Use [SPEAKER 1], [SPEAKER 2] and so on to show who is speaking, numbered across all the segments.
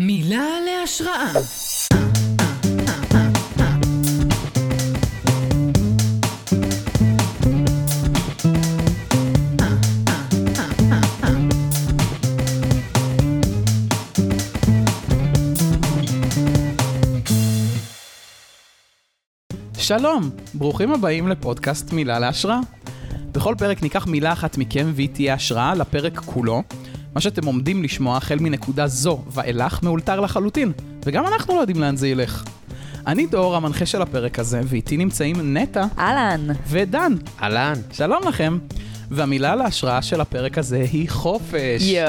[SPEAKER 1] מילה להשראה.
[SPEAKER 2] שלום, ברוכים הבאים לפודקאסט מילה להשראה. בכל פרק ניקח מילה אחת מכם והיא תהיה השראה לפרק כולו. מה שאתם עומדים לשמוע החל מנקודה זו ואילך מאולתר לחלוטין, וגם אנחנו לא יודעים לאן זה ילך. אני דור, המנחה של הפרק הזה, ואיתי נמצאים נטע
[SPEAKER 3] אהלן.
[SPEAKER 2] ודן.
[SPEAKER 4] אהלן.
[SPEAKER 2] שלום לכם. והמילה להשראה של הפרק הזה היא חופש.
[SPEAKER 3] יואו.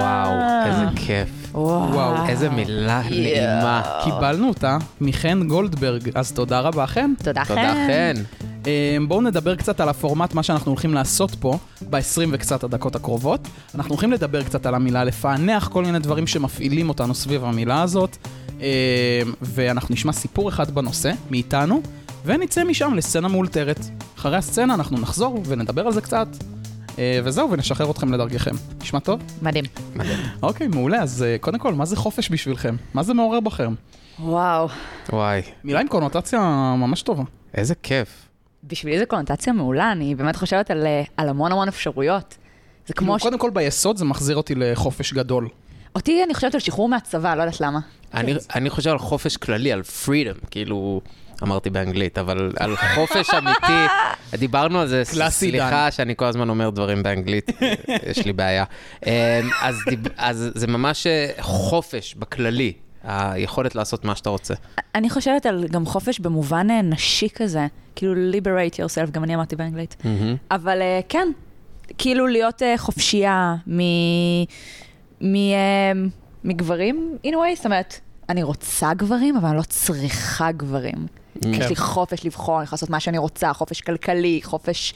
[SPEAKER 4] וואו, איזה כיף.
[SPEAKER 2] וואו,
[SPEAKER 4] איזה מילה נעימה.
[SPEAKER 2] קיבלנו אותה מחן גולדברג, אז תודה רבה חן.
[SPEAKER 3] תודה
[SPEAKER 4] תודה
[SPEAKER 3] חן.
[SPEAKER 4] חן.
[SPEAKER 2] אמ, בואו נדבר קצת על הפורמט, מה שאנחנו הולכים לעשות פה ב-20 וקצת הדקות הקרובות. אנחנו הולכים לדבר קצת על המילה, לפענח כל מיני דברים שמפעילים אותנו סביב המילה הזאת, אמ, ואנחנו נשמע סיפור אחד בנושא, מאיתנו, ונצא משם לסצנה מאולתרת. אחרי הסצנה אנחנו נחזור ונדבר על זה קצת, אה, וזהו, ונשחרר אתכם לדרככם. נשמע טוב?
[SPEAKER 3] מדהים.
[SPEAKER 2] אוקיי, מעולה. אז אה, קודם כל, מה זה חופש בשבילכם? מה זה מעורר בכם?
[SPEAKER 3] וואו.
[SPEAKER 4] וואי,
[SPEAKER 2] מילה עם קונוטציה ממש טובה.
[SPEAKER 4] איזה כיף.
[SPEAKER 3] בשבילי זו קונוטציה מעולה, אני באמת חושבת על, אה, על המון המון אפשרויות. זה
[SPEAKER 2] כאילו,
[SPEAKER 3] כמו ש...
[SPEAKER 2] קודם כל ביסוד זה מחזיר אותי לחופש גדול.
[SPEAKER 3] אותי אני חושבת על שחרור מהצבא, לא יודעת למה.
[SPEAKER 4] אני- אני חושב על חופש כללי, על freedom, כאילו, אמרתי באנגלית, אבל על חופש אמיתי, דיברנו על זה, סליחה שאני כל הזמן אומר דברים באנגלית, יש לי בעיה. אמ, אז דיב- אז זה ממש אה, חופש בכללי, היכולת לעשות מה שאתה רוצה.
[SPEAKER 3] אני חושבת על גם חופש במובן אה, נשי כזה, כאילו liberate yourself, גם אני אמרתי באנגלית.
[SPEAKER 4] מהמם.
[SPEAKER 3] אבל אה, כן, כאילו להיות אה, חופשייה מ... מ... מגברים, in a way, זאת אומרת, אני רוצה גברים, אבל אני לא צריכה גברים. יש לי חופש לבחור, אני יכולה לעשות מה שאני רוצה, חופש כלכלי, חופש...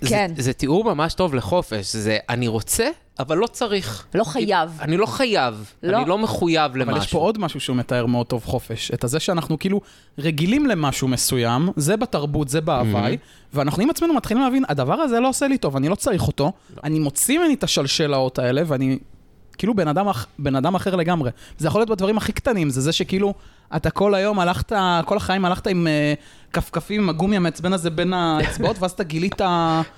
[SPEAKER 4] זה-
[SPEAKER 3] כן,
[SPEAKER 4] זה תיאור ממש טוב לחופש, זה אני רוצה, אבל לא צריך.
[SPEAKER 3] לא חייב.
[SPEAKER 4] אני לא חייב,
[SPEAKER 3] לא.
[SPEAKER 4] אני לא מחויב למשהו.
[SPEAKER 2] אבל יש פה עוד משהו שהוא מתאר מאוד טוב חופש. את הזה שאנחנו כאילו רגילים למשהו מסוים, זה בתרבות, זה בהוואי, ואנחנו עם עצמנו מתחילים להבין, הדבר הזה לא עושה לי טוב, אני לא צריך אותו, אני מוציא ממני את השלשלאות האלה, ואני כאילו בן אדם, בן אדם אחר לגמרי. זה יכול להיות בדברים הכי קטנים, זה זה שכאילו, אתה כל היום הלכת, כל החיים הלכת עם אה, כפכפים, עם הגומי המעצבן הזה בין האצבעות, ואז אתה גילית...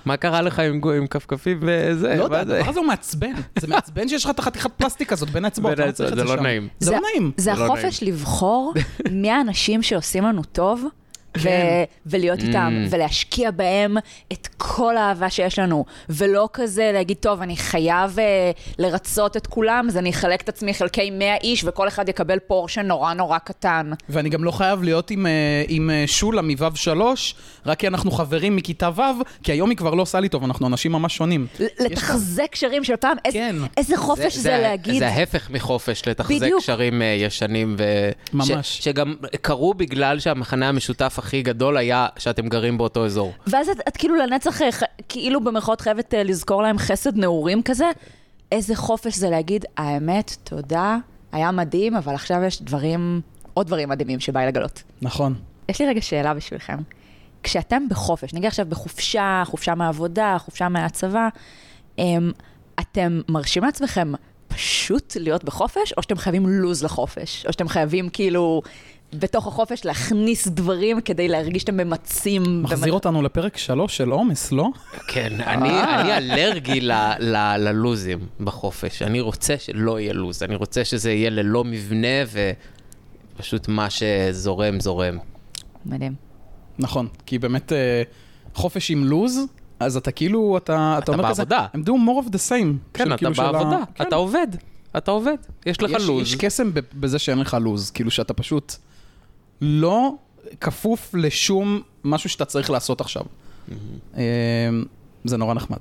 [SPEAKER 4] מה קרה לך עם כפכפים וזה?
[SPEAKER 2] לא יודע,
[SPEAKER 4] מה זה?
[SPEAKER 2] הדבר הזה הוא מעצבן. זה מעצבן שיש לך את החתיכת פלסטיק הזאת בין האצבעות.
[SPEAKER 4] בין האצבעות, זה לא. נעים.
[SPEAKER 2] זה לא נעים.
[SPEAKER 3] זה
[SPEAKER 4] זה לא
[SPEAKER 3] החופש לבחור מי האנשים שעושים לנו טוב. ו-
[SPEAKER 2] כן.
[SPEAKER 3] ולהיות איתם,
[SPEAKER 4] Mm.
[SPEAKER 3] ולהשקיע בהם את כל האהבה שיש לנו, ולא כזה להגיד, טוב, אני חייב אה, לרצות את כולם, אז אני אחלק את עצמי חלקי 100 איש, וכל אחד יקבל פורשה נורא נורא קטן.
[SPEAKER 2] ואני גם לא חייב להיות עם, אה, עם אה, שולה מו' שלוש, רק כי אנחנו חברים מכיתה ו', כי היום היא כבר לא עושה לי טוב, אנחנו אנשים ממש שונים.
[SPEAKER 3] לתחזק קשרים של פעם, איזה,
[SPEAKER 2] כן.
[SPEAKER 3] איזה חופש זה, להגיד.
[SPEAKER 4] זה ההפך מחופש, לתחזק
[SPEAKER 3] בדיוק.
[SPEAKER 4] קשרים אה, ישנים, ו...
[SPEAKER 2] ממש.
[SPEAKER 4] ש, שגם קרו בגלל שהמכנה המשותף הכי גדול היה שאתם גרים באותו אזור.
[SPEAKER 3] ואז את, את כאילו לנצח, אה, כאילו במרכאות חייבת אה, לזכור להם חסד נעורים כזה. איזה חופש זה להגיד, האמת, תודה, היה מדהים, אבל עכשיו יש דברים, עוד דברים מדהימים שבא לי לגלות.
[SPEAKER 2] נכון.
[SPEAKER 3] יש לי רגע שאלה בשבילכם. כשאתם בחופש, נגיד עכשיו בחופשה, חופשה מהעבודה, חופשה מהצבא, אמ, אתם מרשים לעצמכם פשוט להיות בחופש, או שאתם חייבים לוז לחופש? או שאתם חייבים כאילו בתוך החופש להכניס דברים כדי להרגיש שאתם ממצים?
[SPEAKER 2] מחזיר אותנו לפרק שלוש של עומס, לא?
[SPEAKER 4] כן, אני,
[SPEAKER 3] אה.
[SPEAKER 4] אני אלרגי ל, ל, ללוזים בחופש. אני רוצה שלא יהיה לוז, אני רוצה שזה יהיה ללא מבנה ופשוט מה שזורם, זורם.
[SPEAKER 3] מדהים.
[SPEAKER 2] נכון, כי באמת אה, חופש עם לוז, אז אתה כאילו, אתה, אתה אומר כזה,
[SPEAKER 4] בעבודה.
[SPEAKER 2] הם do more of the same.
[SPEAKER 4] כן, אתה
[SPEAKER 2] כאילו של ה-
[SPEAKER 4] בעבודה,
[SPEAKER 2] כן.
[SPEAKER 4] אתה עובד, אתה עובד, יש לך
[SPEAKER 2] יש,
[SPEAKER 4] לוז.
[SPEAKER 2] יש קסם ב- בזה שאין לך לוז, כאילו שאתה פשוט לא כפוף לשום משהו שאתה צריך לעשות עכשיו. אה, זה נורא נחמד.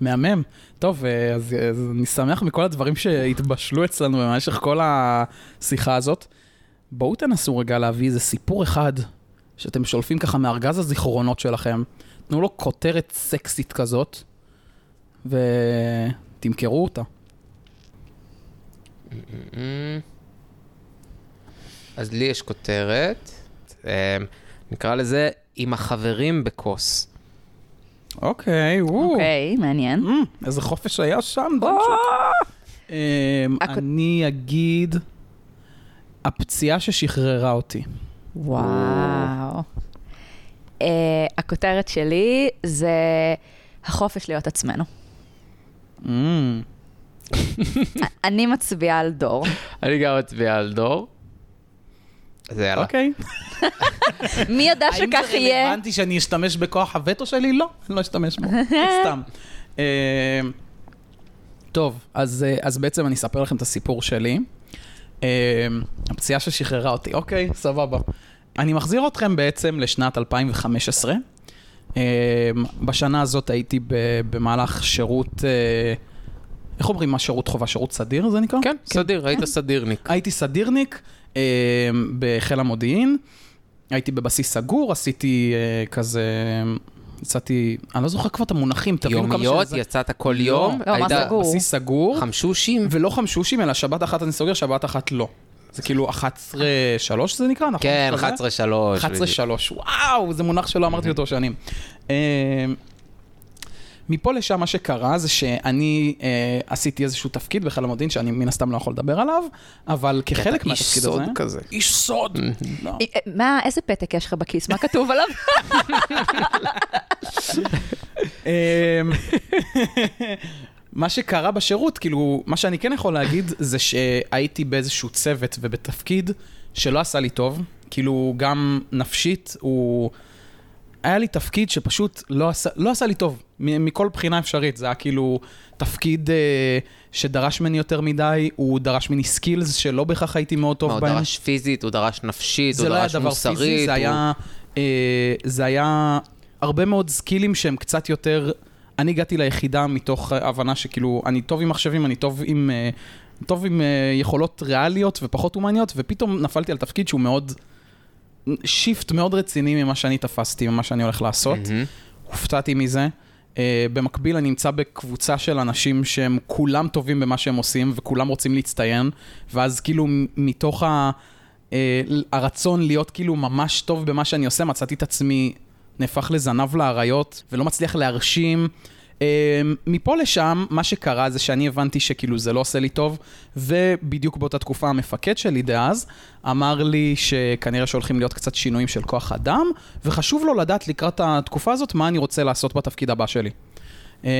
[SPEAKER 2] מהמם. טוב, אה, אז, אז אני שמח מכל הדברים שהתבשלו אצלנו במשך כל השיחה הזאת. בואו תנסו רגע להביא איזה סיפור אחד שאתם שולפים ככה מארגז הזיכרונות שלכם. תנו לו כותרת סקסית כזאת, ותמכרו אותה.
[SPEAKER 4] אז לי יש כותרת, אה, נקרא לזה עם החברים בכוס.
[SPEAKER 2] אוקיי, וואו.
[SPEAKER 3] אוקיי, מעניין.
[SPEAKER 2] Mm, איזה חופש היה שם. אמ, אני אגיד, הפציעה ששחררה אותי.
[SPEAKER 3] וואו. Uh, הכותרת שלי זה החופש להיות עצמנו.
[SPEAKER 2] אמ,
[SPEAKER 3] אני מצביעה על דור.
[SPEAKER 4] אני גם מצביע על דור. אז יאללה.
[SPEAKER 2] אוקיי.
[SPEAKER 3] מי ידע
[SPEAKER 2] האם
[SPEAKER 3] שכך
[SPEAKER 2] זה
[SPEAKER 3] יהיה?
[SPEAKER 2] רלוונטי שאני אשתמש בכוח הווטו שלי? לא, אני לא אשתמש בו, סתם. אמ, טוב, אז, אה, אז בעצם אני אספר לכם את הסיפור שלי. אמ, הפציעה ששחררה אותי, אוקיי, סבבה. אני מחזיר אתכם בעצם לשנת 2015. אמ, בשנה הזאת הייתי ב- במהלך שירות, אה, איך אומרים מה שירות חובה? שירות סדיר זה נקרא?
[SPEAKER 4] כן, סדיר, היית סדירניק.
[SPEAKER 2] הייתי סדירניק אה, בחיל המודיעין, הייתי בבסיס סגור, עשיתי אה, כזה, יצאתי, אני לא זוכר כבר את המונחים, תבינו כמה
[SPEAKER 4] יומיות,
[SPEAKER 2] שזה...
[SPEAKER 4] יצאת כל
[SPEAKER 2] לא,
[SPEAKER 4] יום?
[SPEAKER 3] לא, מה
[SPEAKER 4] היית
[SPEAKER 3] סגור?
[SPEAKER 2] בסיס סגור,
[SPEAKER 4] חמשושים?
[SPEAKER 2] ולא חמשושים, אלא שבת אחת אני סוגר, שבת אחת לא. זה כאילו 11-3 זה נקרא, נכון?
[SPEAKER 4] כן,
[SPEAKER 2] כזה?
[SPEAKER 4] 11-3.
[SPEAKER 2] 11-3, וואו, זה מונח שלא אמרתי אותו שנים. מפה לשם מה שקרה זה שאני אה, עשיתי איזשהו תפקיד בחיל המודיעין שאני מן הסתם לא יכול לדבר עליו, אבל כחלק
[SPEAKER 4] אתה איש
[SPEAKER 2] מהתפקיד
[SPEAKER 4] סוד
[SPEAKER 2] הזה...
[SPEAKER 4] כזה.
[SPEAKER 2] איש סוד. לא.
[SPEAKER 3] אה, אה, מה, איזה פתק יש לך בכיס? מה כתוב עליו?
[SPEAKER 2] אמ, מה שקרה בשירות, כאילו, מה שאני כן יכול להגיד זה שהייתי באיזשהו צוות ובתפקיד שלא עשה לי טוב, כאילו גם נפשית, הוא... היה לי תפקיד שפשוט לא עשה, לא עשה לי טוב, מכל בחינה אפשרית. זה היה כאילו תפקיד אה, שדרש ממני יותר מדי, הוא דרש ממני skills שלא בהכרח הייתי מאוד טוב
[SPEAKER 4] מה, הוא
[SPEAKER 2] בהם.
[SPEAKER 4] דרש פיזית, הוא דרש נפשית, הוא
[SPEAKER 2] זה לא היה
[SPEAKER 4] דרש
[SPEAKER 2] דבר
[SPEAKER 4] מוסרית.
[SPEAKER 2] פיזי, זה
[SPEAKER 4] הוא-
[SPEAKER 2] היה, אה, זה היה הרבה מאוד סקילים שהם קצת יותר... אני הגעתי ליחידה מתוך הבנה שכאילו, אני טוב עם מחשבים, אני טוב עם, אה, טוב עם אה, יכולות ריאליות ופחות הומניות, ופתאום נפלתי על תפקיד שהוא מאוד... שיפט מאוד רציני ממה שאני תפסתי, ממה שאני הולך לעשות.
[SPEAKER 4] מהמם.
[SPEAKER 2] הופתעתי מזה. Uh, במקביל, אני נמצא בקבוצה של אנשים שהם כולם טובים במה שהם עושים, וכולם רוצים להצטיין, ואז כאילו מתוך ה, uh, הרצון להיות כאילו ממש טוב במה שאני עושה, מצאתי את עצמי נהפך לזנב לאריות, ולא מצליח להרשים. Uh, מפה לשם, מה שקרה זה שאני הבנתי שכאילו זה לא עושה לי טוב, ובדיוק באותה תקופה המפקד שלי דאז אמר לי שכנראה שהולכים להיות קצת שינויים של כוח אדם, וחשוב לו לדעת לקראת התקופה הזאת מה אני רוצה לעשות בתפקיד הבא שלי. אמ,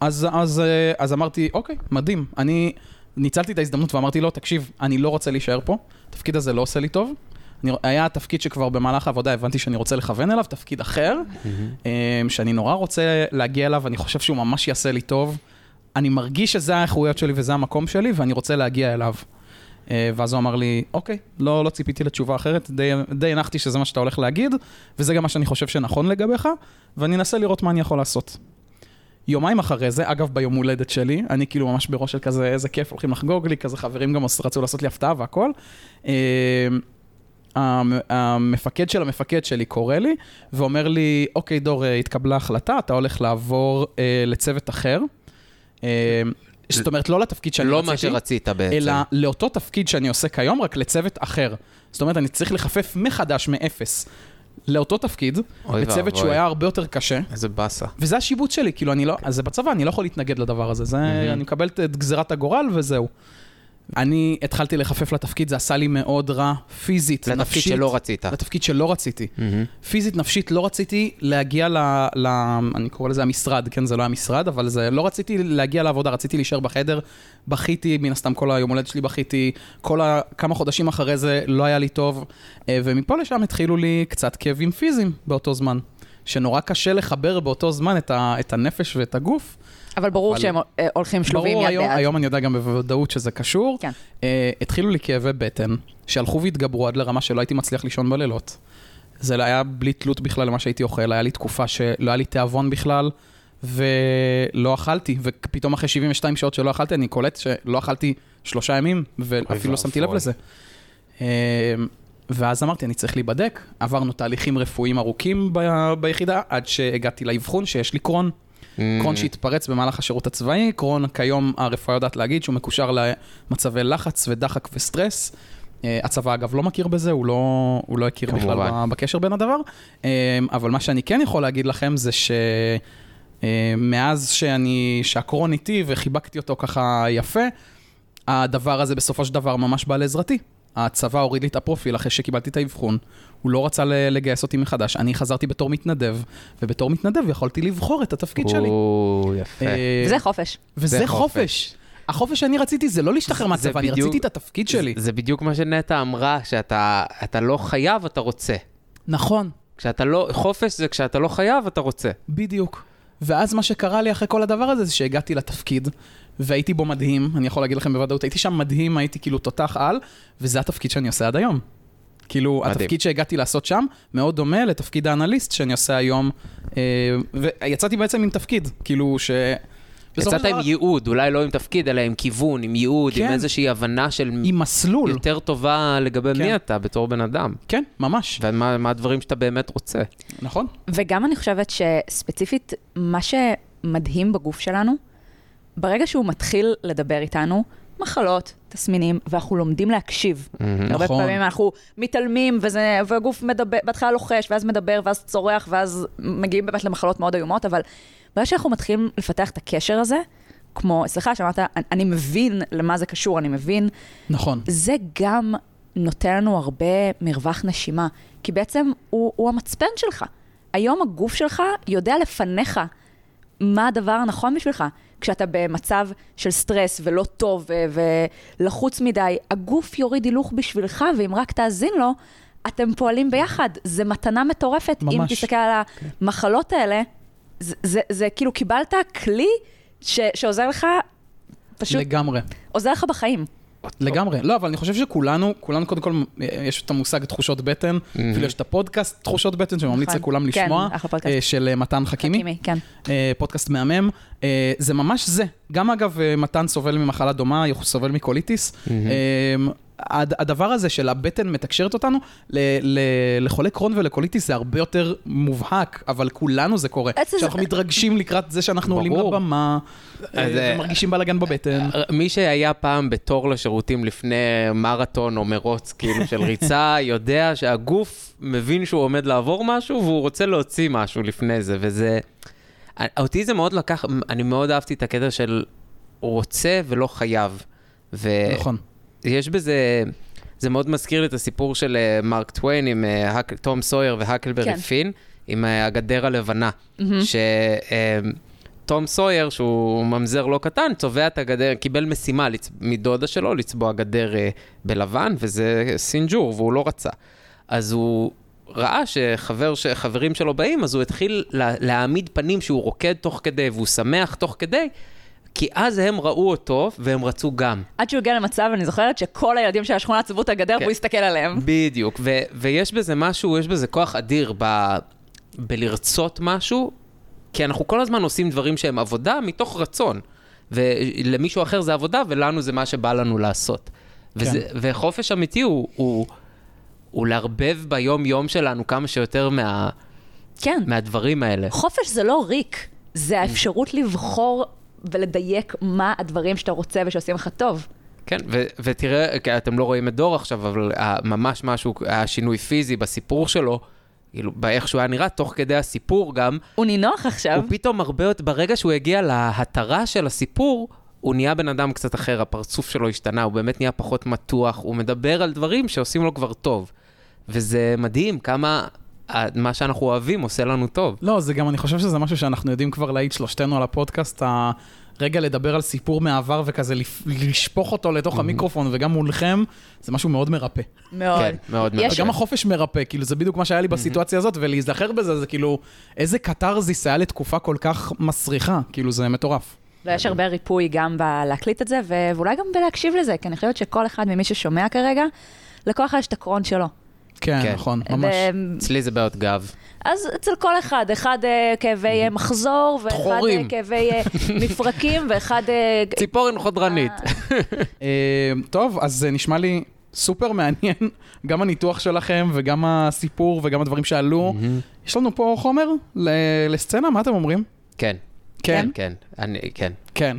[SPEAKER 2] אז, אז, אז אמרתי, אוקיי, מדהים. אני ניצלתי את ההזדמנות ואמרתי לו, תקשיב, אני לא רוצה להישאר פה, התפקיד הזה לא עושה לי טוב. אני, היה תפקיד שכבר במהלך העבודה הבנתי שאני רוצה לכוון אליו, תפקיד אחר, אמ, שאני נורא רוצה להגיע אליו, אני חושב שהוא ממש יעשה לי טוב. אני מרגיש שזה האיכויות שלי וזה המקום שלי, ואני רוצה להגיע אליו. אה, ואז הוא אמר לי, אוקיי, לא, לא ציפיתי לתשובה אחרת, די, די הנחתי שזה מה שאתה הולך להגיד, וזה גם מה שאני חושב שנכון לגביך, ואני אנסה לראות מה אני יכול לעשות. יומיים אחרי זה, אגב ביום הולדת שלי, אני כאילו ממש בראש של כזה, איזה כיף, הולכים לחגוג לי, כזה חברים גם רצו לעשות לי הפתעה והכל. המ- המפקד של המפקד שלי קורא לי, ואומר לי, אוקיי, דור, אה, התקבלה החלטה, אתה הולך לעבור אה, לצוות אחר. אה, זאת אומרת, לא לתפקיד שאני
[SPEAKER 4] לא
[SPEAKER 2] רציתי.
[SPEAKER 4] מה שרצית בעצם.
[SPEAKER 2] אלא לאותו תפקיד שאני עושה כיום, רק לצוות אחר. זאת אומרת, אני צריך לחפף מחדש, מאפס, לאותו תפקיד, בצוות. שהוא היה הרבה יותר קשה.
[SPEAKER 4] איזה באסה.
[SPEAKER 2] וזה השיבוץ שלי, כאילו, אני לא, אז זה בצבא, אני לא יכול להתנגד לדבר הזה, זה,
[SPEAKER 4] מהמם.
[SPEAKER 2] אני מקבל את גזירת הגורל וזהו. אני התחלתי לחפף לתפקיד, זה עשה לי מאוד רע, פיזית,
[SPEAKER 4] לתפקיד
[SPEAKER 2] נפשית.
[SPEAKER 4] שלא רצית.
[SPEAKER 2] לתפקיד שלא רציתי.
[SPEAKER 4] מהמם.
[SPEAKER 2] פיזית, נפשית, לא רציתי להגיע ל... ל אני קורא לזה המשרד, כן, זה לא המשרד, אבל זה... לא רציתי להגיע לעבודה, רציתי להישאר בחדר. בכיתי, מן הסתם כל היום הולדת שלי בכיתי, כל ה... כמה חודשים אחרי זה לא היה לי טוב, אה, ומפה לשם התחילו לי קצת כאבים פיזיים באותו זמן. שנורא קשה לחבר באותו זמן את, ה... את הנפש ואת הגוף.
[SPEAKER 3] אבל ברור
[SPEAKER 2] אבל-
[SPEAKER 3] שהם אה, הולכים שלובים
[SPEAKER 2] ברור,
[SPEAKER 3] יד
[SPEAKER 2] היום,
[SPEAKER 3] ביד.
[SPEAKER 2] היום אני יודע גם בוודאות שזה קשור.
[SPEAKER 3] כן.
[SPEAKER 2] Uh, התחילו לי כאבי בטן, שהלכו והתגברו עד לרמה שלא הייתי מצליח לישון בלילות. זה לא היה בלי תלות בכלל למה שהייתי אוכל, היה לי תקופה שלא היה לי תיאבון בכלל, ולא אכלתי, ופתאום אחרי 72 שעות שלא אכלתי, אני קולט שלא אכלתי שלושה ימים, ואפילו לא שמתי לב. לזה. Uh, ואז אמרתי, אני צריך להיבדק. עברנו תהליכים רפואיים ארוכים ב- ביחידה, עד שהגעתי לאבחון שיש לי קרון. קרון שהתפרץ במהלך השירות הצבאי, קרון כיום הרפואה יודעת להגיד שהוא מקושר למצבי לחץ ודחק וסטרס. אה, הצבא אגב לא מכיר בזה, הוא לא, הוא לא הכיר בכלל
[SPEAKER 4] כמובן.
[SPEAKER 2] ב- בקשר בין הדבר. אה, אבל מה שאני כן יכול להגיד לכם זה ש... אה, מאז שאני, שהקרון איתי וחיבקתי אותו ככה יפה, הדבר הזה בסופו של דבר ממש בא לעזרתי. הצבא הוריד לי את הפרופיל אחרי שקיבלתי את האבחון, הוא לא רצה ל- לגייס אותי מחדש, אני חזרתי בתור מתנדב, ובתור מתנדב יכולתי לבחור את התפקיד שלי.
[SPEAKER 4] או, יפה.
[SPEAKER 2] אה,
[SPEAKER 3] וזה חופש.
[SPEAKER 2] וזה
[SPEAKER 4] זה
[SPEAKER 2] חופש.
[SPEAKER 4] חופש.
[SPEAKER 2] החופש שאני רציתי זה לא להשתחרר מהצבא, אני רציתי את התפקיד שלי.
[SPEAKER 4] זה בדיוק מה שנטע אמרה, שאתה אתה לא חייב, אתה רוצה.
[SPEAKER 2] נכון,
[SPEAKER 4] כשאתה לא, חופש זה כשאתה לא חייב, אתה רוצה.
[SPEAKER 2] בדיוק. ואז מה שקרה לי אחרי כל הדבר הזה, זה שהגעתי לתפקיד, והייתי בו מדהים, אני יכול להגיד לכם בוודאות, הייתי שם מדהים, הייתי כאילו תותח על, וזה התפקיד שאני עושה עד היום. כאילו,
[SPEAKER 4] מדהים.
[SPEAKER 2] התפקיד שהגעתי לעשות שם, מאוד דומה לתפקיד האנליסט שאני עושה היום, אה, ויצאתי בעצם עם תפקיד, כאילו ש...
[SPEAKER 4] יצאת עם
[SPEAKER 2] דבר,
[SPEAKER 4] ייעוד, אולי לא עם תפקיד, אלא עם כיוון, עם ייעוד, עם
[SPEAKER 2] כן.
[SPEAKER 4] איזושהי הבנה של
[SPEAKER 2] עם מסלול.
[SPEAKER 4] יותר טובה לגבי
[SPEAKER 2] כן.
[SPEAKER 4] מי אתה בתור בן אדם,
[SPEAKER 2] כן, ממש,
[SPEAKER 4] ומה מה הדברים שאתה באמת רוצה.
[SPEAKER 2] נכון?
[SPEAKER 3] וגם אני חושבת שספציפית, מה שמדהים בגוף שלנו, ברגע שהוא מתחיל לדבר איתנו, מחלות, תסמינים, ואנחנו לומדים להקשיב. הרבה
[SPEAKER 2] נכון.
[SPEAKER 3] פעמים אנחנו מתעלמים, וזה, והגוף מדבר, בהתחלה לוחש, ואז מדבר, ואז צורח, ואז מגיעים באמת למחלות מאוד איומות, אבל ברגע שאנחנו מתחילים לפתח את הקשר הזה, כמו, סליחה שאמרת, אני, אני מבין למה זה קשור, אני מבין,
[SPEAKER 2] נכון.
[SPEAKER 3] זה גם נותן לנו הרבה מרווח נשימה, כי בעצם הוא, הוא המצפן שלך. היום הגוף שלך יודע לפניך מה הדבר הנכון בשבילך. כשאתה במצב של סטרס ולא טוב ולחוץ מדי, הגוף יוריד הילוך בשבילך, ואם רק תאזין לו, אתם פועלים ביחד. זה מתנה מטורפת. אם
[SPEAKER 2] ממש.
[SPEAKER 3] תסתכל על המחלות האלה, זה, זה, זה כאילו קיבלת כלי ש- שעוזר לך, פשוט
[SPEAKER 2] לגמרי.
[SPEAKER 3] עוזר לך בחיים.
[SPEAKER 2] לגמרי. לא, אבל אני חושב שכולנו, כולנו קודם כל, יש את המושג תחושות בטן, אפילו יש את הפודקאסט תחושות בטן, שממליץ
[SPEAKER 3] נכון.
[SPEAKER 2] לכולם
[SPEAKER 3] כן,
[SPEAKER 2] לשמוע. אה, של אה, מתן חכימי,
[SPEAKER 3] כן.
[SPEAKER 2] אה, פודקאסט מהמם. אה, זה ממש זה. גם אגב, אה, מתן סובל ממחלה דומה, הוא סובל מקוליטיס. אה, הד- הדבר הזה של הבטן מתקשרת אותנו, ל- ל- לחולי קרון ולקוליטיס זה הרבה יותר מובהק, אבל כולנו זה קורה. שאנחנו מתרגשים לקראת זה שאנחנו עולים
[SPEAKER 4] ברור.
[SPEAKER 2] לבמה, אה,
[SPEAKER 4] אה,
[SPEAKER 2] ומרגישים בלאגן בבטן.
[SPEAKER 4] מי שהיה פעם בתור לשירותים לפני מרתון או מרוץ כאילו של ריצה, יודע שהגוף מבין שהוא עומד לעבור משהו והוא רוצה להוציא משהו לפני זה, וזה... אותי זה מאוד לקח, אני מאוד אהבתי את הקטע של רוצה ולא חייב. ו...
[SPEAKER 2] נכון.
[SPEAKER 4] יש בזה, זה מאוד מזכיר לי את הסיפור של אה, מרק טוויין עם אה, תום סויר והקלברי
[SPEAKER 3] כן.
[SPEAKER 4] פין, עם אה, הגדר הלבנה. שתום סויר, שהוא ממזר לא קטן, צובע את הגדר, קיבל משימה לצ... מדודה שלו לצבוע גדר בלבן, וזה סינג'ור, והוא לא רצה. אז הוא ראה שחבר, שחברים שלו באים, אז הוא התחיל לה, להעמיד פנים שהוא רוקד תוך כדי, והוא שמח תוך כדי, כי אז הם ראו אותו, והם רצו גם.
[SPEAKER 3] עד שהוא הגיע למצב, אני זוכרת שכל הילדים של השכונה צבעו את הגדר
[SPEAKER 4] כן.
[SPEAKER 3] והוא הסתכל עליהם.
[SPEAKER 4] בדיוק, ו- ויש בזה משהו, יש בזה כוח אדיר ב- בלרצות משהו, כי אנחנו כל הזמן עושים דברים שהם עבודה מתוך רצון. ולמישהו אחר זה עבודה, ולנו זה מה שבא לנו לעשות. וזה, וחופש אמיתי הוא, הוא, הוא לערבב ביום-יום שלנו כמה שיותר מה,
[SPEAKER 3] כן.
[SPEAKER 4] מהדברים האלה.
[SPEAKER 3] חופש זה לא ריק, זה האפשרות לבחור ולדייק מה הדברים שאתה רוצה ושעושים לך טוב.
[SPEAKER 4] כן, ו- ותראה, כי אתם לא רואים את דור עכשיו, אבל ה- ממש משהו, היה שינוי פיזי בסיפור שלו, כאילו, באיך שהוא היה נראה, תוך כדי הסיפור גם,
[SPEAKER 3] הוא נינוח עכשיו.
[SPEAKER 4] הוא פתאום הרבה יותר, ברגע שהוא הגיע להתרה של הסיפור, הוא נהיה בן אדם קצת אחר, הפרצוף שלו השתנה, הוא באמת נהיה פחות מתוח, הוא מדבר על דברים שעושים לו כבר טוב. וזה מדהים כמה מה שאנחנו אוהבים עושה לנו טוב.
[SPEAKER 2] לא, זה גם, אני חושב שזה משהו שאנחנו יודעים כבר להעיד שלושתנו על הפודקאסט, הרגע לדבר על סיפור מהעבר וכזה לשפוך אותו לתוך המיקרופון וגם מולכם, זה משהו מאוד מרפא.
[SPEAKER 3] מאוד.
[SPEAKER 4] כן, מאוד.
[SPEAKER 3] יש-
[SPEAKER 2] וגם החופש מרפא, כאילו זה בדיוק מה שהיה לי בסיטואציה הזאת, ולהיזכר בזה, זה כאילו, איזה קתרזיס היה לתקופה כל כך מסריחה, כאילו זה מטורף.
[SPEAKER 3] ויש הרבה ריפוי גם בלהקליט את זה, ואולי גם בלהקשיב לזה, כי אני חושבת שכל אחד ממי ששומע כרגע, לכל אחד יש את הקרון שלו.
[SPEAKER 2] כן,
[SPEAKER 4] כן.
[SPEAKER 2] נכון, ממש.
[SPEAKER 3] ו-
[SPEAKER 4] אצלי זה בעיות גב.
[SPEAKER 3] אז אצל כל אחד, אחד אה, כאבי אה, מחזור, ואחד אה. כאבי מפרקים, ואחד...
[SPEAKER 4] ציפורן חודרנית.
[SPEAKER 2] טוב, אז זה נשמע לי סופר מעניין, גם הניתוח שלכם וגם הסיפור וגם הדברים שעלו. יש לנו פה חומר ל- לסצנה, מה אתם אומרים?
[SPEAKER 4] כן,
[SPEAKER 2] כן,
[SPEAKER 4] כן, אני, כן.
[SPEAKER 2] כן.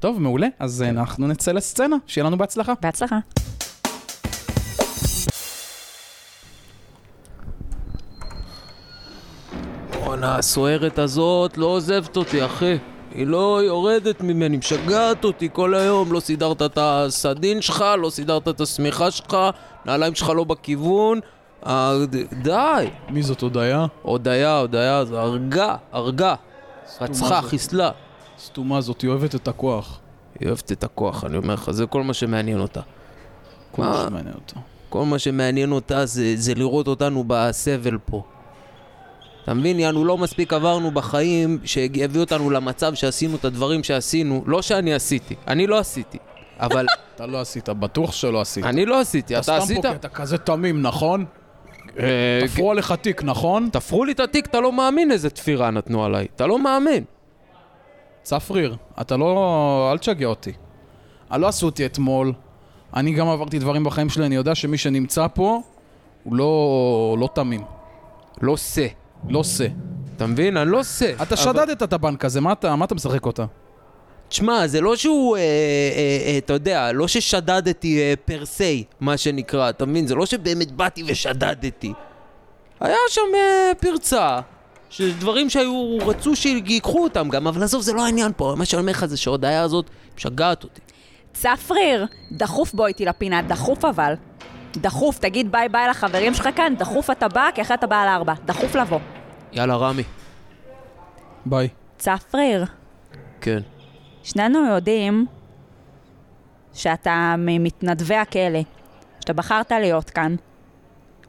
[SPEAKER 2] טוב, מעולה. אז אה, אנחנו נצא לסצנה, שיהיה לנו בהצלחה.
[SPEAKER 3] בהצלחה.
[SPEAKER 1] בוא
[SPEAKER 4] בואנה, הסוערת הזאת לא עוזבת אותי, אחי. היא לא יורדת ממני, משגעת אותי כל היום. לא סידרת את הסדין שלך, לא סידרת את השמיכה שלך, נעליים שלך לא בכיוון. אה, די.
[SPEAKER 2] מי זאת הודיה?
[SPEAKER 4] הודיה, הודיה, זה הרגה, הרגה. רצחה. חיסלה.
[SPEAKER 2] סתומה זאת, היא אוהבת את הכוח.
[SPEAKER 4] היא אוהבת את הכוח, אני אומר לך, זה כל מה שמעניין אותה.
[SPEAKER 2] כל מה? שמעניין אותה.
[SPEAKER 4] כל מה שמעניין אותה זה, זה לראות אותנו בסבל פה. אתה מבין, יענו, לא מספיק עברנו בחיים שהביא אותנו למצב שעשינו את הדברים שעשינו. לא שאני עשיתי, אני לא עשיתי. אבל
[SPEAKER 2] אתה לא עשית, בטוח שלא עשית.
[SPEAKER 4] אני לא עשיתי, אתה עשית?
[SPEAKER 2] סתם פה כי אתה כזה תמים, נכון?
[SPEAKER 4] אה,
[SPEAKER 2] תפרו עליך תיק, נכון?
[SPEAKER 4] תפרו לי את התיק, אתה לא מאמין איזה תפירה נתנו עליי. אתה לא מאמין.
[SPEAKER 2] צפריר, אתה לא... אל תשגע אותי. לא עשו אותי אתמול. אני גם עברתי דברים בחיים שלי, אני יודע שמי שנמצא פה, הוא לא... לא תמים.
[SPEAKER 4] לא שא.
[SPEAKER 2] לא שא.
[SPEAKER 4] אתה מבין? אני לא שא.
[SPEAKER 2] אתה
[SPEAKER 4] אבל-
[SPEAKER 2] שדדת את הבנק הזה, מה אתה, מה אתה משחק אותה?
[SPEAKER 4] תשמע, זה לא שהוא, אה, אה, אה, אתה יודע, לא ששדדתי אה, פר סי, מה שנקרא, אתה מבין? זה לא שבאמת באתי ושדדתי. היה שם אה, פרצה, שדברים שהיו, רצו שיקחו אותם גם, אבל עזוב, זה לא העניין פה. מה שאני אומר לך זה שההודעה הזאת משגעת אותי.
[SPEAKER 3] צפריר, דחוף בוא איתי לפינה, דחוף אבל. דחוף, תגיד ביי ביי לחברים שלך כאן, דחוף אתה בא, כי אחרת אתה בא על ארבע. דחוף לבוא.
[SPEAKER 4] יאללה, רמי.
[SPEAKER 2] ביי.
[SPEAKER 3] צפריר,
[SPEAKER 4] כן.
[SPEAKER 3] שנינו יודעים שאתה ממתנדבי הכלא, שאתה בחרת להיות כאן.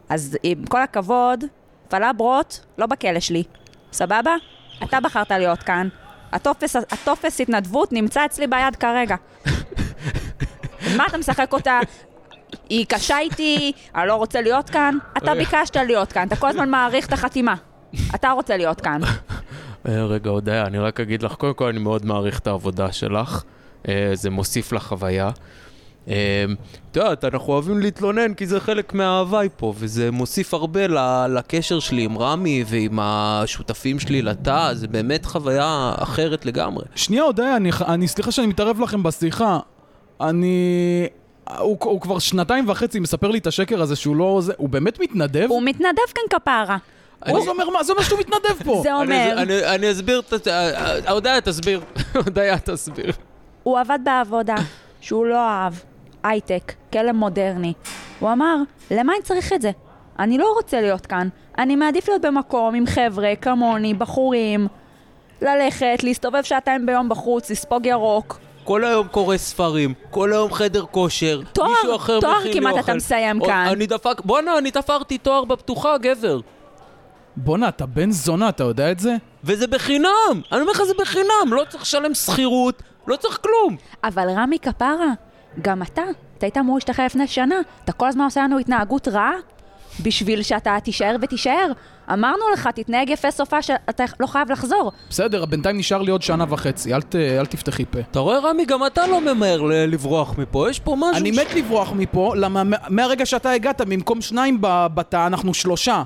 [SPEAKER 3] אז עם כל הכבוד, פלברות לא בכלא שלי, סבבה? אתה בחרת להיות כאן. הטופס, הטופס התנדבות נמצא אצלי ביד כרגע. מה אתה משחק אותה? היא קשה איתי, אני לא רוצה להיות כאן. אתה ביקשת להיות כאן, אתה כל הזמן מעריך את החתימה. אתה רוצה להיות כאן.
[SPEAKER 4] אה, רגע, הודיה, אני רק אגיד לך, קודם כל אני מאוד מעריך את העבודה שלך, אה, זה מוסיף לחוויה. אה, את יודעת, אנחנו אוהבים להתלונן כי זה חלק מההוואי פה, וזה מוסיף הרבה לקשר שלי עם רמי ועם השותפים שלי לתא, זה באמת חוויה אחרת לגמרי.
[SPEAKER 2] שנייה, הודיה, אני, אני סליחה שאני מתערב לכם בשיחה. אני... הוא, הוא כבר שנתיים וחצי מספר לי את השקר הזה שהוא לא... זה, הוא באמת מתנדב?
[SPEAKER 3] הוא מתנדב כאן כפרה.
[SPEAKER 2] מה זה אומר? מה זה אומר שהוא מתנדב פה?
[SPEAKER 3] זה אומר,
[SPEAKER 4] אני, אני, אני אסביר, את ה- אה, הודיה תסביר, הודיה תסביר.
[SPEAKER 3] הוא עבד בעבודה שהוא לא אהב, הייטק, כלא מודרני. הוא אמר, למה אני צריך את זה? אני לא רוצה להיות כאן. אני מעדיף להיות במקום עם חבר'ה כמוני, בחורים, ללכת, להסתובב שעתיים ביום בחוץ, לספוג ירוק.
[SPEAKER 4] כל היום קורא ספרים, כל היום חדר כושר,
[SPEAKER 3] תואר,
[SPEAKER 4] מישהו אחר
[SPEAKER 3] תואר
[SPEAKER 4] מכין לי
[SPEAKER 3] כמעט
[SPEAKER 4] אוכל.
[SPEAKER 3] אתה מסיים
[SPEAKER 4] או-
[SPEAKER 3] כאן.
[SPEAKER 4] אני דפק, בואנה, אני תפרתי תואר בפתוחה, גבר.
[SPEAKER 2] בואנה, אתה בן זונה, אתה יודע את זה?
[SPEAKER 4] וזה בחינם! אני אומר לך, זה בחינם! לא צריך לשלם שכירות, לא צריך כלום!
[SPEAKER 3] אבל רמי כפרה, גם אתה, אתה היית אמור להשתחרר לפני שנה. אתה כל הזמן עושה לנו התנהגות רעה בשביל שאתה תישאר ותישאר. אמרנו לך, תתנהג יפה סופה שאתה לא חייב לחזור.
[SPEAKER 2] בסדר, בינתיים נשאר לי עוד שנה וחצי, אל, ת, אל תפתחי פה.
[SPEAKER 4] אתה רואה, רמי, גם אתה לא ממהר ל- לברוח מפה, יש פה משהו...
[SPEAKER 2] אני
[SPEAKER 4] ש-
[SPEAKER 2] מת לברוח מפה, למה מה- מהרגע שאתה הגעת, במקום שניים ב- בתא, אנחנו שלושה.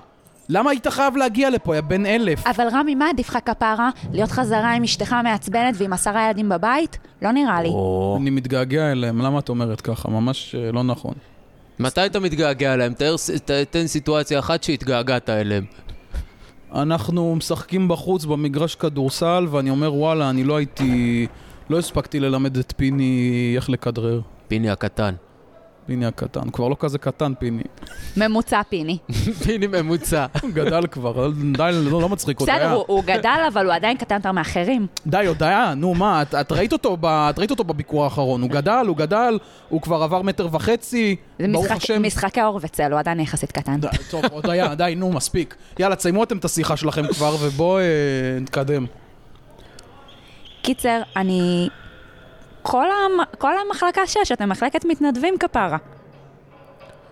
[SPEAKER 2] למה היית חייב להגיע לפה, יא בן אלף?
[SPEAKER 3] אבל רמי, מה עדיף לך כפרה? להיות חזרה עם אשתך מעצבנת ועם עשרה ילדים בבית? לא נראה לי.
[SPEAKER 4] או,
[SPEAKER 2] אני מתגעגע אליהם, למה את אומרת ככה? ממש אה, לא נכון.
[SPEAKER 4] מתי אתה מתגעגע אליהם? תאר תן סיטואציה אחת שהתגעגעת אליהם.
[SPEAKER 2] אנחנו משחקים בחוץ במגרש כדורסל, ואני אומר, וואלה, אני לא הייתי... לא הספקתי ללמד את פיני איך לכדרר.
[SPEAKER 4] פיני הקטן.
[SPEAKER 2] פיני הקטן. כבר לא כזה קטן, פיני.
[SPEAKER 3] ממוצע פיני.
[SPEAKER 4] פיני ממוצע.
[SPEAKER 2] הוא גדל כבר, די, לא, לא מצחיק אותי.
[SPEAKER 3] בסדר, הוא- הוא גדל, אבל הוא עדיין קטן יותר מאחרים.
[SPEAKER 2] די, הודיה, נו מה, את, ראית אותו בביקור האחרון, הוא גדל, הוא גדל, הוא כבר עבר מטר וחצי, ברוך השם.
[SPEAKER 3] משחקי אור וצל, הוא עדיין יחסית קטן.
[SPEAKER 2] טוב, הודיה, די, נו, מספיק. יאללה, תסיימו אתם את השיחה שלכם כבר, ובואו אה, נתקדם.
[SPEAKER 3] קיצר, אני... כל, המ... כל המחלקה שש, אתם מחלקת מתנדבים כפרה.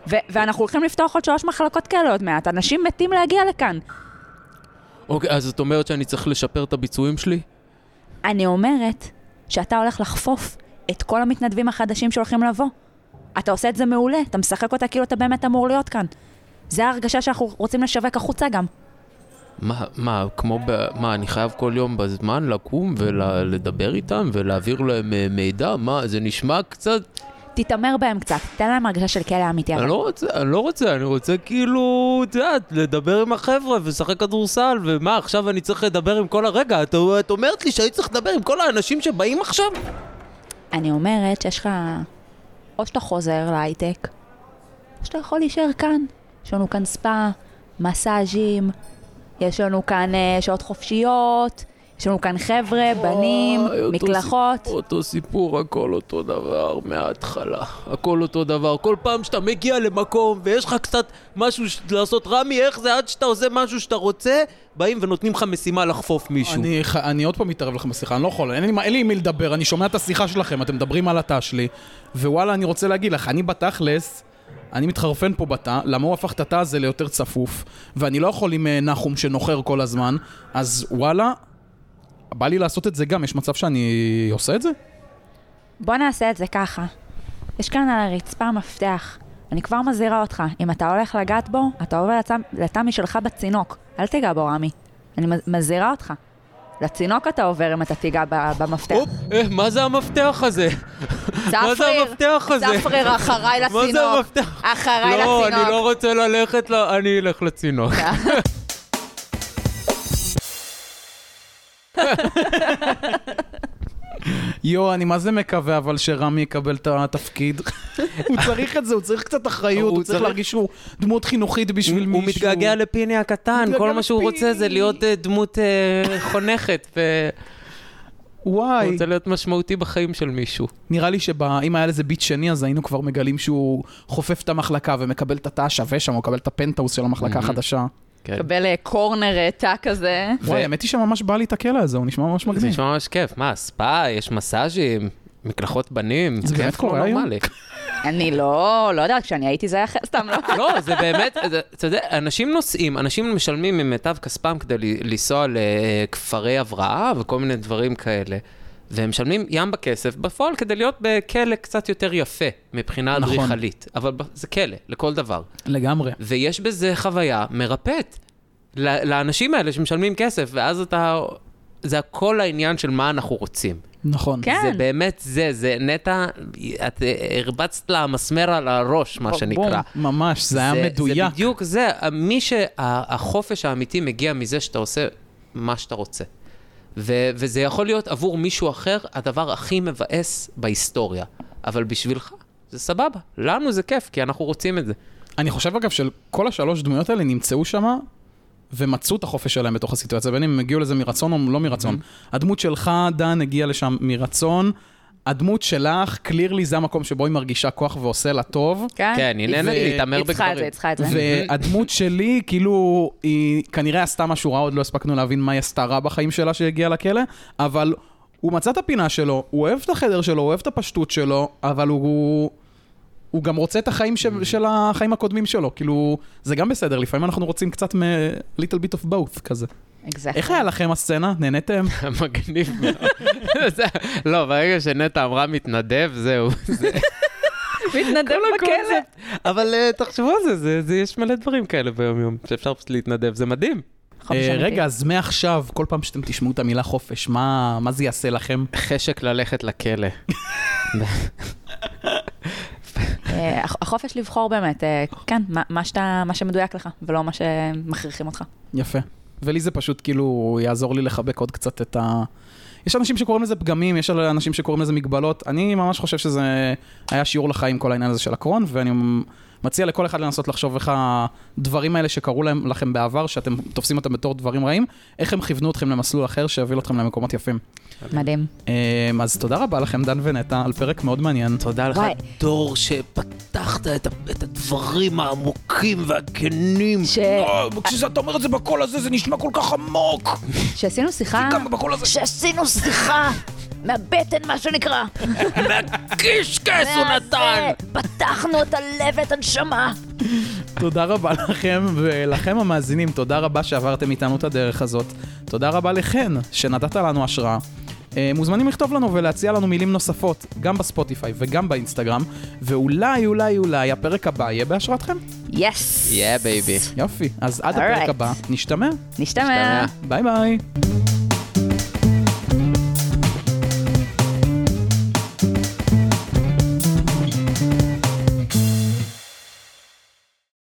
[SPEAKER 3] ו- ואנחנו הולכים לפתוח עוד שלוש מחלקות כאלה עוד מעט. אנשים מתים להגיע לכאן.
[SPEAKER 4] אוקיי, אז את אומרת שאני צריך לשפר את הביצועים שלי?
[SPEAKER 3] אני אומרת שאתה הולך לחפוף את כל המתנדבים החדשים שהולכים לבוא. אתה עושה את זה מעולה, אתה משחק אותה כאילו אתה באמת אמור להיות כאן. זה ההרגשה שאנחנו רוצים לשווק החוצה גם.
[SPEAKER 4] מה, מה, כמו ב... מה, אני חייב כל יום בזמן לקום ולדבר איתם ולהעביר להם אה, מידע? מה, זה נשמע קצת...
[SPEAKER 3] תתעמר בהם קצת, תן להם הרגשה של כלא אמיתי.
[SPEAKER 4] אני לא רוצה, אני לא רוצה, אני רוצה כאילו, את יודעת, לדבר עם החבר'ה ולשחק כדורסל, ומה, עכשיו אני צריך לדבר עם כל הרגע, את, את אומרת לי שהייתי צריך לדבר עם כל האנשים שבאים עכשיו?
[SPEAKER 3] אני אומרת שיש לך, או שאתה חוזר להייטק, או שאתה יכול להישאר כאן. יש לנו כאן ספא, מסאז'ים, יש לנו כאן אה, שעות חופשיות, יש לנו כאן חבר'ה, בנים,
[SPEAKER 4] אותו
[SPEAKER 3] מקלחות.
[SPEAKER 4] סיפור, אותו סיפור, הכל אותו דבר מההתחלה. הכל אותו דבר. כל פעם שאתה מגיע למקום ויש לך קצת משהו ש- לעשות, רמי, איך זה עד שאתה עושה משהו שאתה רוצה, באים ונותנים לך משימה לחפוף מישהו.
[SPEAKER 2] אני, ח- אני עוד פעם מתערב לכם בשיחה, אני לא יכול, אין לי, אין לי עם מי לדבר, אני שומע את השיחה שלכם, אתם מדברים על התא שלי, ווואלה, אני רוצה להגיד לך, אני בתכלס, אני מתחרפן פה בתא, למה הוא הפך את התא הזה ליותר צפוף, ואני לא יכול עם אה, נחום שנוחר כל הזמן, אז וואלה, בא לי לעשות את זה גם, יש מצב שאני עושה את זה?
[SPEAKER 3] בוא נעשה את זה ככה. יש כאן על הרצפה מפתח. אני כבר מזהירה אותך, אם אתה הולך לגעת בו, אתה עובר לצ- לתמי שלך בצינוק. אל תיגע בו, רמי. אני מז- מזהירה אותך. לצינוק אתה עובר אם אתה תיגע במפתח.
[SPEAKER 4] הופ, אה, מה זה המפתח הזה? מה זה המפתח הזה?
[SPEAKER 3] צפריר, אחריי
[SPEAKER 4] מה זה
[SPEAKER 3] לצינוק.
[SPEAKER 4] המפתח?
[SPEAKER 3] אחריי
[SPEAKER 4] לא,
[SPEAKER 3] לצינוק.
[SPEAKER 4] אני לא רוצה ללכת. אני אלך לצינוק.
[SPEAKER 2] יואו, אני מה זה מקווה אבל שרמי יקבל את התפקיד. הוא צריך את זה, הוא צריך קצת אחריות,
[SPEAKER 4] הוא
[SPEAKER 2] הוא צריך להרגיש שהוא דמות חינוכית בשביל מישהו.
[SPEAKER 4] הוא מתגעגע לפיני הקטן, כל מה שהוא רוצה זה. להיות אה, דמות אה, חונכת,
[SPEAKER 2] וואי.
[SPEAKER 4] רוצה להיות משמעותי בחיים של מישהו.
[SPEAKER 2] נראה לי שאם היה לזה ביט שני, אז היינו כבר מגלים שהוא חופף את המחלקה ומקבל את התא השווה שם, הוא מקבל את הפנטהאוס של המחלקה החדשה.
[SPEAKER 4] כן.
[SPEAKER 3] קבל אה, קורנר אה, תא כזה.
[SPEAKER 2] וואי, האמת היא שממש בא לי את הכלא הזה, הוא נשמע ממש
[SPEAKER 4] זה
[SPEAKER 2] מגניב.
[SPEAKER 4] נשמע ממש כיף. מה, ספא, יש מסאז'ים, מקלחות בנים,
[SPEAKER 2] זה באמת
[SPEAKER 4] לא
[SPEAKER 2] קורה היום?
[SPEAKER 4] נורמלי.
[SPEAKER 3] אני לא, לא יודעת, כשאני הייתי זה היה אחר, סתם לא.
[SPEAKER 4] לא, זה באמת, זה- אתה יודע, אנשים נוסעים, אנשים משלמים ממיטב כספם כדי ל- לנסוע לכפרי הבראה וכל מיני דברים כאלה. והם משלמים ים בכסף בפועל כדי להיות בכלא קצת יותר יפה מבחינה
[SPEAKER 2] נכון.
[SPEAKER 4] אדריכלית. אבל ב- זה כלא, לכל דבר.
[SPEAKER 2] לגמרי.
[SPEAKER 4] ויש בזה חוויה מרפאת. לאנשים האלה שמשלמים כסף, ואז אתה... זה הכל העניין של מה אנחנו רוצים.
[SPEAKER 2] נכון.
[SPEAKER 3] כן.
[SPEAKER 4] זה באמת זה, זה נטע, את אה, הרבצת לה מסמר על הראש, מה
[SPEAKER 2] בום,
[SPEAKER 4] שנקרא.
[SPEAKER 2] ממש, זה היה מדויק.
[SPEAKER 4] זה בדיוק זה, מי שהחופש האמיתי מגיע מזה שאתה עושה מה שאתה רוצה. ו- וזה יכול להיות עבור מישהו אחר הדבר הכי מבאס בהיסטוריה. אבל בשבילך, זה סבבה. לנו זה כיף, כי אנחנו רוצים את זה.
[SPEAKER 2] אני חושב אגב שכל השלוש דמויות האלה נמצאו שם ומצאו את החופש שלהם בתוך הסיטואציה, בין אם הם הגיעו לזה מרצון או לא מרצון.
[SPEAKER 4] Mm-hmm.
[SPEAKER 2] הדמות שלך, דן, הגיעה לשם מרצון. הדמות שלך, קלירלי זה המקום שבו היא מרגישה כוח ועושה לה טוב.
[SPEAKER 3] כן?
[SPEAKER 4] כן, היא נהנית להתעמר
[SPEAKER 3] היא צריכה את זה,
[SPEAKER 4] בגברים.
[SPEAKER 3] היא צריכה את זה.
[SPEAKER 2] והדמות שלי, כאילו, היא כנראה עשתה משהו רע, עוד לא הספקנו להבין מה היא עשתה רע בחיים שלה שהגיעה לכלא, אבל הוא מצא את הפינה שלו, הוא אוהב את החדר שלו, הוא אוהב את הפשטות שלו, אבל הוא... הוא גם רוצה את החיים
[SPEAKER 4] Mm.
[SPEAKER 2] של, של החיים הקודמים שלו, כאילו, זה גם בסדר, לפעמים אנחנו רוצים קצת מ- little bit of both כזה.
[SPEAKER 3] Exactly.
[SPEAKER 2] איך היה לכם הסצנה? נהניתם?
[SPEAKER 4] מגניב מאוד. זה- לא, ברגע שנטע אמרה מתנדב, זהו. זה-
[SPEAKER 3] מתנדב
[SPEAKER 4] כל
[SPEAKER 3] בכלא.
[SPEAKER 4] אבל אה, תחשבו על זה, זה, זה, יש מלא דברים כאלה ביום-יום, שאפשר פשוט להתנדב, זה מדהים.
[SPEAKER 2] אה. רגע, אז מעכשיו, כל פעם שאתם תשמעו את המילה חופש, מה, מה זה יעשה לכם?
[SPEAKER 4] חשק ללכת לכלא.
[SPEAKER 3] אה, הח- החופש לבחור באמת, כן, מה- מה שאתה- מה שמדויק לך, ולא מה שמכריחים אותך.
[SPEAKER 2] יפה. ולי זה פשוט כאילו יעזור לי לחבק עוד קצת את ה... יש אנשים שקוראים לזה פגמים, יש אנשים שקוראים לזה מגבלות. אני ממש חושב שזה היה שיעור לחיים כל העניין הזה של הקרון, ואני מציע לכל אחד לנסות לחשוב איך הדברים האלה שקרו להם, לכם בעבר, שאתם תופסים אותם בתור דברים רעים, איך הם כיוונו אתכם למסלול אחר שיוביל אתכם למקומות יפים.
[SPEAKER 3] מדהים.
[SPEAKER 2] אמ, אז תודה רבה לכם, דן ונטע, על פרק מאוד מעניין.
[SPEAKER 4] תודה לך,
[SPEAKER 3] וואי.
[SPEAKER 4] דור, שפתחת את את הדברים העמוקים והכנים.
[SPEAKER 3] ש-
[SPEAKER 2] כשאתה אומר את זה בקול הזה, זה נשמע כל כך עמוק.
[SPEAKER 3] שעשינו שיחה. שעשינו שיחה, מהבטן מה שנקרא.
[SPEAKER 4] קישקס הוא נתן!
[SPEAKER 3] פתחנו את הלב ואת הנשמה.
[SPEAKER 2] תודה רבה לכם, ולכם המאזינים, תודה רבה שעברתם איתנו את הדרך הזאת. תודה רבה לכן, שנתת לנו השראה. אה, מוזמנים לכתוב לנו ולהציע לנו מילים נוספות, גם בספוטיפיי וגם באינסטגרם, ואולי, אולי, אולי הפרק הבא יהיה בהשראתכם.
[SPEAKER 3] יס.
[SPEAKER 4] יא בייבי.
[SPEAKER 2] יופי, אז עד
[SPEAKER 3] Alright.
[SPEAKER 2] הפרק הבא, נשתמע.
[SPEAKER 3] נשתמע.
[SPEAKER 2] ביי ביי.